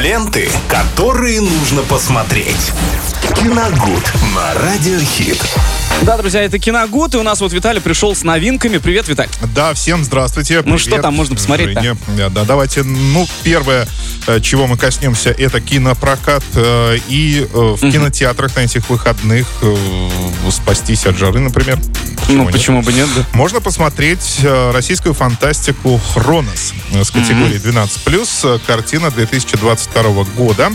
Ленты, которые нужно посмотреть. Киногуд на Радиохит. Да, друзья, это Киногуд, и у нас вот Виталий пришел с новинками. Привет, Виталий. Да, всем здравствуйте. Ну Привет, что там можно посмотреть Женя. Да, да, давайте, ну, первое, э, чего мы коснемся, это кинопрокат. э, И э, в кинотеатрах на этих выходных спастись от жары, например. ну, нет? почему бы нет, да? Можно посмотреть российскую фантастику «Хронос» с категории 12+, э, картина 2022 года.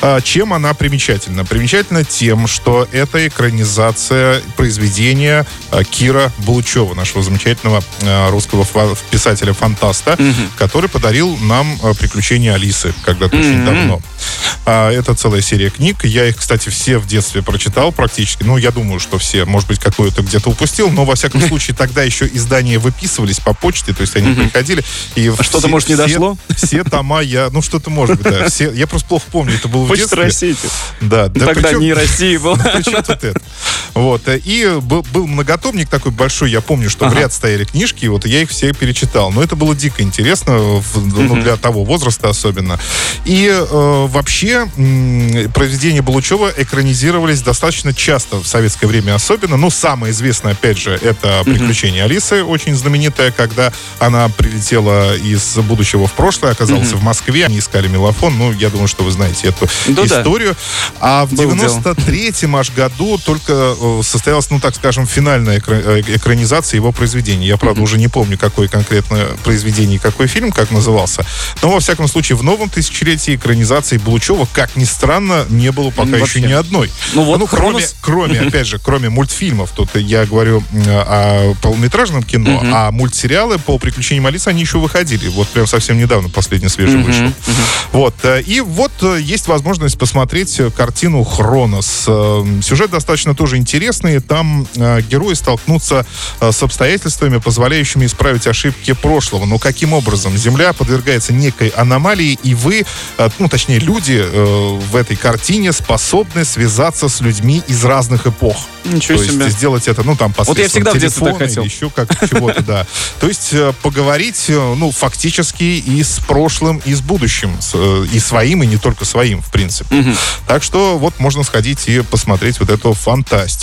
А, Чем она примечательна? Примечательна тем, что это экранизация произведения э, Кира Булычева, нашего замечательного э, русского фа- писателя-фантаста, который подарил нам «Приключения Алисы» когда-то очень давно. А, Это целая серия книг. Я их, кстати, все в детстве прочитал практически. Ну, я думаю, что все. Может быть, какое-то где-то упустил. Но, во всяком случае, тогда еще издания выписывались по почте. То есть они приходили. И А что-то, может, не дошло? Все тома я... Ну, что-то может быть, да. Все, я просто плохо помню. Это было Почта. России. Да, да Тогда причем- не Россия была. причем тут это? Вот. э, И был, был многотомник такой большой. Я помню, что в Ага. ряд стояли книжки, и вот я их все перечитал. Но это было дико интересно, в- ну, для того возраста особенно. И э, вообще м, произведения Балучева экранизировались достаточно часто в советское время особенно. Ну, самое известное, опять же, это «Приключения Алисы», очень знаменитое, когда она прилетела из будущего в прошлое, оказалась в Москве, они искали мелофон. Ну, я думаю, что вы знаете эту да. историю. А в Было дело. 93-м аж году только э, состоялась, ну, так скажем, финальная э, экранизация его произведения. Я, правда, уже не помню, какое конкретно произведение и какой фильм, как назывался. Но, во всяком случае, в новом тысячелетии экранизации Булычева, как ни странно, не было пока Ну, еще ни одной. Ну вот, кроме, «Хронос». кроме, опять же, кроме мультфильмов, тут я говорю о полнометражном кино, а мультсериалы по приключениям Алисы, они еще выходили. Вот прям совсем недавно последний свежий вышел. Вот. э, И вот э, есть возможность посмотреть э, картину «Хронос». Э, Сюжет достаточно тоже интересный. Там э, герои столкнутся э, с обстоятельствами, позволяющими исправить ошибки прошлого. Но каким образом? Земля подвергается некой аномалии, и вы, э, ну, точнее, люди э, в этой картине способны связаться с людьми из разных эпох. Ничего То себе. есть сделать это, ну, там, Вот я всегда в детстве так хотел. или еще как чего-то, да. То есть э, поговорить, э, ну, фактически и с прошлым, и с будущим. э, И своим, и не только своим, в принципе. Так что вот можно сходить и посмотреть вот эту фантастику.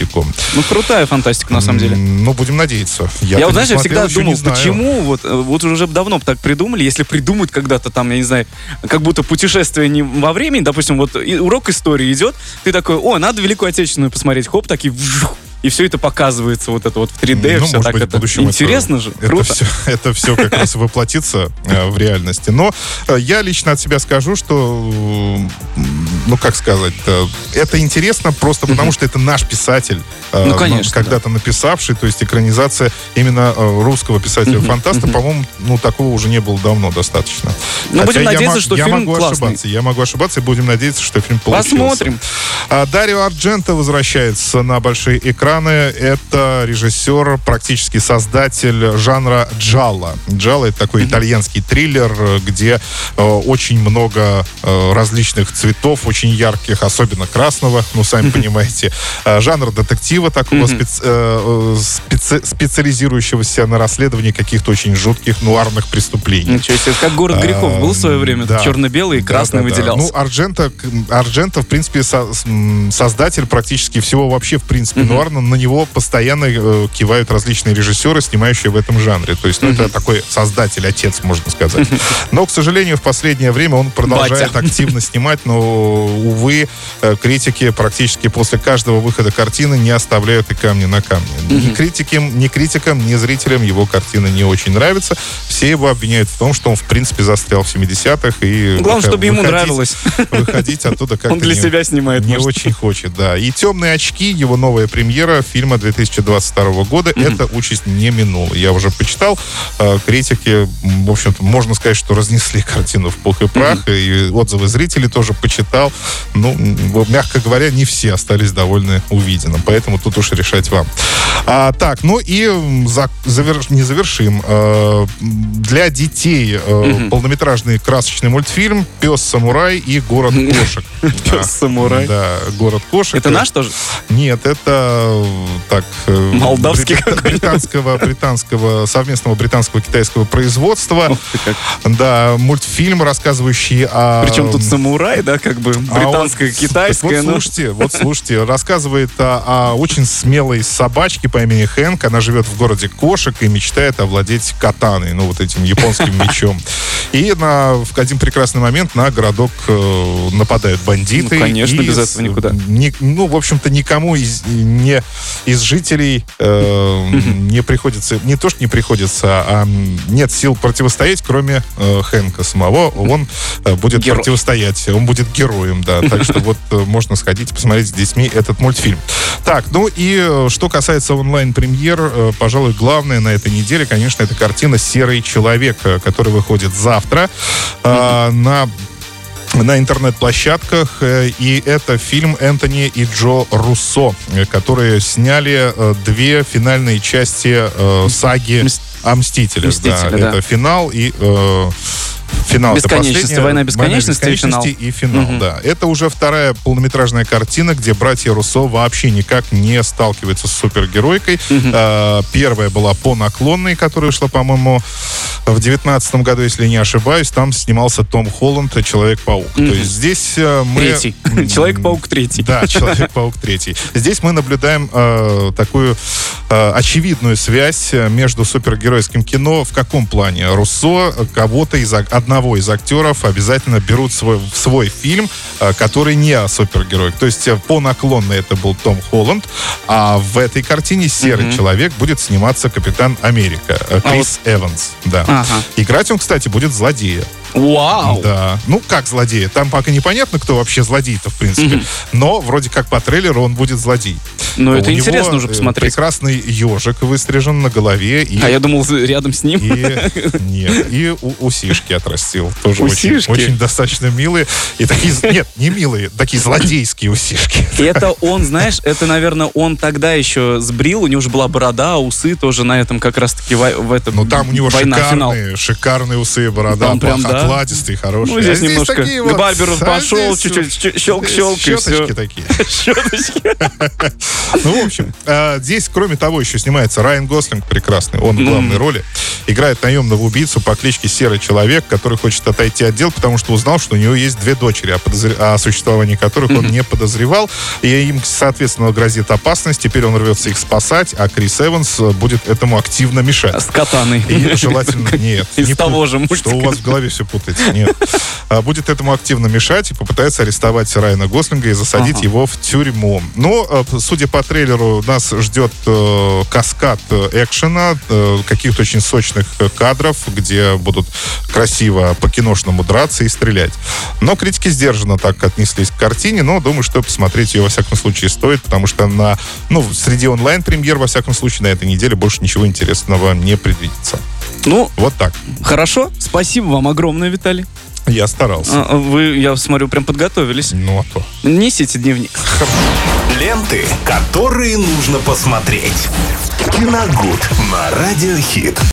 Ну, крутая фантастика, на самом деле. Ну, будем надеяться. Я, Я, вот, знаешь, я всегда думал, почему вот, э, вот уже давно так придумали, если придумают когда-то там, я не знаю, как будто путешествие не во времени, допустим, вот урок истории идет, ты такой, о, надо Великую Отечественную посмотреть, хоп, такие, вжух, и все это показывается вот это вот в 3D, Ну, все так быть, это интересно это- же, это круто. Все, это все как раз воплотится э, в реальности. Но э, я лично от себя скажу, что, ну, как сказать, э, это интересно просто потому, что это наш писатель, Ну, конечно, когда-то написавший, то есть экранизация именно русского писателя-фантаста, по-моему, ну, такого уже не было давно достаточно. Ну, будем я надеяться, что я фильм могу классный. ошибаться, я могу ошибаться, и будем надеяться, что фильм получился. Посмотрим. А Дарио Ардженто возвращается на большие экраны. Это режиссер, практически создатель жанра джалла. Джалла — это такой итальянский триллер, где э, очень много э, различных цветов, очень ярких, особенно красного, ну, сами понимаете. Э, жанр детектива такого спец- э, специ- специализирующегося на расследовании каких-то очень жутких нуарных преступлений. Ничего себе, как город грехов был в свое время, А, Да. черно-белый и Да, красный да, да. выделялся. Ну, Арджента, Арджента, в принципе, со- создатель практически всего вообще, в принципе, нуарно. На него постоянно э, кивают различные режиссеры, снимающие в этом жанре. То есть, ну, это такой создатель, отец, можно сказать. Но, к сожалению, в последнее время он продолжает Батя. активно снимать, но, увы, э, критики практически после каждого выхода картины не оставляют и камни на камне. Ни критикам, ни критикам, ни зрителям его картина не очень нравится. Все его обвиняют в том, что он, в принципе, застрял в 70-х. И Главное, выход- чтобы ему выходить- нравилось. Выходить оттуда как-то Он для не- себя снимает, не может. очень хочет, да. И «Темные очки», его новая премьера фильма 2022 года, эта участь не минула. Я уже почитал, э, критики, в общем-то, можно сказать, что разнесли картину в пух и прах, и отзывы зрителей тоже почитал. Ну, мягко говоря, не все остались довольны увиденным, поэтому тут уж решать вам. А, так, ну и за- завер- не завершим. Э, для детей э, полнометражный красочный мультфильм «Пес-самурай» и «Город кошек». Пес-самурай. Да, «Город кошек». Это наш тоже? Нет, это так э, Молдавский брит- британского британского совместного британского китайского производства. Да, мультфильм, рассказывающий о... Причем тут самурай, да, как бы а он- британское, китайское. Вот ну. слушайте, вот слушайте, рассказывает о, о очень смелой собачке по имени Хэнк. Она живет в городе кошек и мечтает овладеть катаной, ну вот этим японским мечом. И на, в один прекрасный момент на городок э, нападают бандиты. Ну, конечно, без этого никуда. ни- ну, в общем-то, никому из, не, из жителей э, не приходится, не то, что не приходится, а нет сил противостоять, кроме э, Хэнка самого. Он э, будет Герой. противостоять. Он будет героем, да. Так что вот э, можно сходить посмотреть с детьми этот мультфильм. Так, ну и э, что касается онлайн-премьер, э, пожалуй, главное на этой неделе, конечно, это картина «Серый человек», э, которая выходит завтра э, на на интернет-площадках. э, И это фильм Энтони и Джо Руссо, э, которые сняли э, две финальные части э, саги о Мстителях. Мстители, да. да. Это финал и... э, Финал Бесконечности, «Война бесконечности» и финал. и финал, Мгм. да. Это уже вторая полнометражная картина, где братья Руссо вообще никак не сталкиваются с супергеройкой. Э, Первая была по наклонной, которая шла, по-моему, в девятнадцатом году, если не ошибаюсь. Там снимался Том Холланд, Человек-паук. То есть здесь э, мы... Третий. Человек-паук третий. Да, Человек-паук третий. Здесь мы наблюдаем э, такую э, очевидную связь э, между супергеройским кино. В каком плане? Руссо кого-то из ак- одного из актеров обязательно берут свой, в свой фильм, э, который не о супергерое. То есть э, по наклонной это был Том Холланд, а в этой картине серый Мгм. человек будет сниматься Капитан Америка э, А Крис Эванс. Да. Ага. Играть он, кстати, будет злодея. Вау! Да. Ну, как злодея? Там пока непонятно, кто вообще злодей-то, в принципе. Но вроде как по трейлеру он будет злодей. Ну, У это него, интересно уже э, посмотреть. Прекрасный ежик выстрижен на голове. И, А я думал, рядом с ним. и, нет, и у- усишки отрастил. Тоже очень, Усишки? очень достаточно милые. И такие, нет, не милые, такие злодейские усишки. Это он, знаешь, это, наверное, он тогда еще сбрил, у него же была борода, усы тоже на этом как раз-таки в, этом Но там у него война, финал. шикарные, шикарные усы и борода. Там прям, да. Окладистые, хорошие. Ну, здесь А немножко такие к барберу а пошел, здесь чуть-чуть щелк-щелк, и всё. такие. Щеточки. Ну, в общем, э, здесь, кроме того, еще снимается Райан Гослинг прекрасный. Он в главной роли. Играет наемного убийцу по кличке Серый Человек, который хочет отойти от дел, потому что узнал, что у него есть две дочери, о, существовании которых он не подозревал. И им, соответственно, грозит опасность. Теперь он рвется их спасать, а Крис Эванс э, будет этому активно мешать. С катаной. И желательно... Нет. Из того же. Что у вас в голове все путается. Нет. А, Будет этому активно мешать и попытается арестовать Райана Гослинга и засадить Ага. его в тюрьму. Но, э, судя по трейлеру, нас ждет э, каскад э, экшена, э, каких-то очень сочных кадров, где будут красиво по-киношному драться и стрелять. Но критики сдержанно так отнеслись к картине, но думаю, что посмотреть ее во всяком случае стоит, потому что на, ну, среди онлайн-премьер, во всяком случае, на этой неделе больше ничего интересного не предвидится. Ну, Вот так. хорошо. Спасибо вам огромное, Виталий. Я старался. А, Вы, я смотрю, прям подготовились. Ну, а то. Несите дневник. Ленты, которые нужно посмотреть. Киногуд на Радиохит.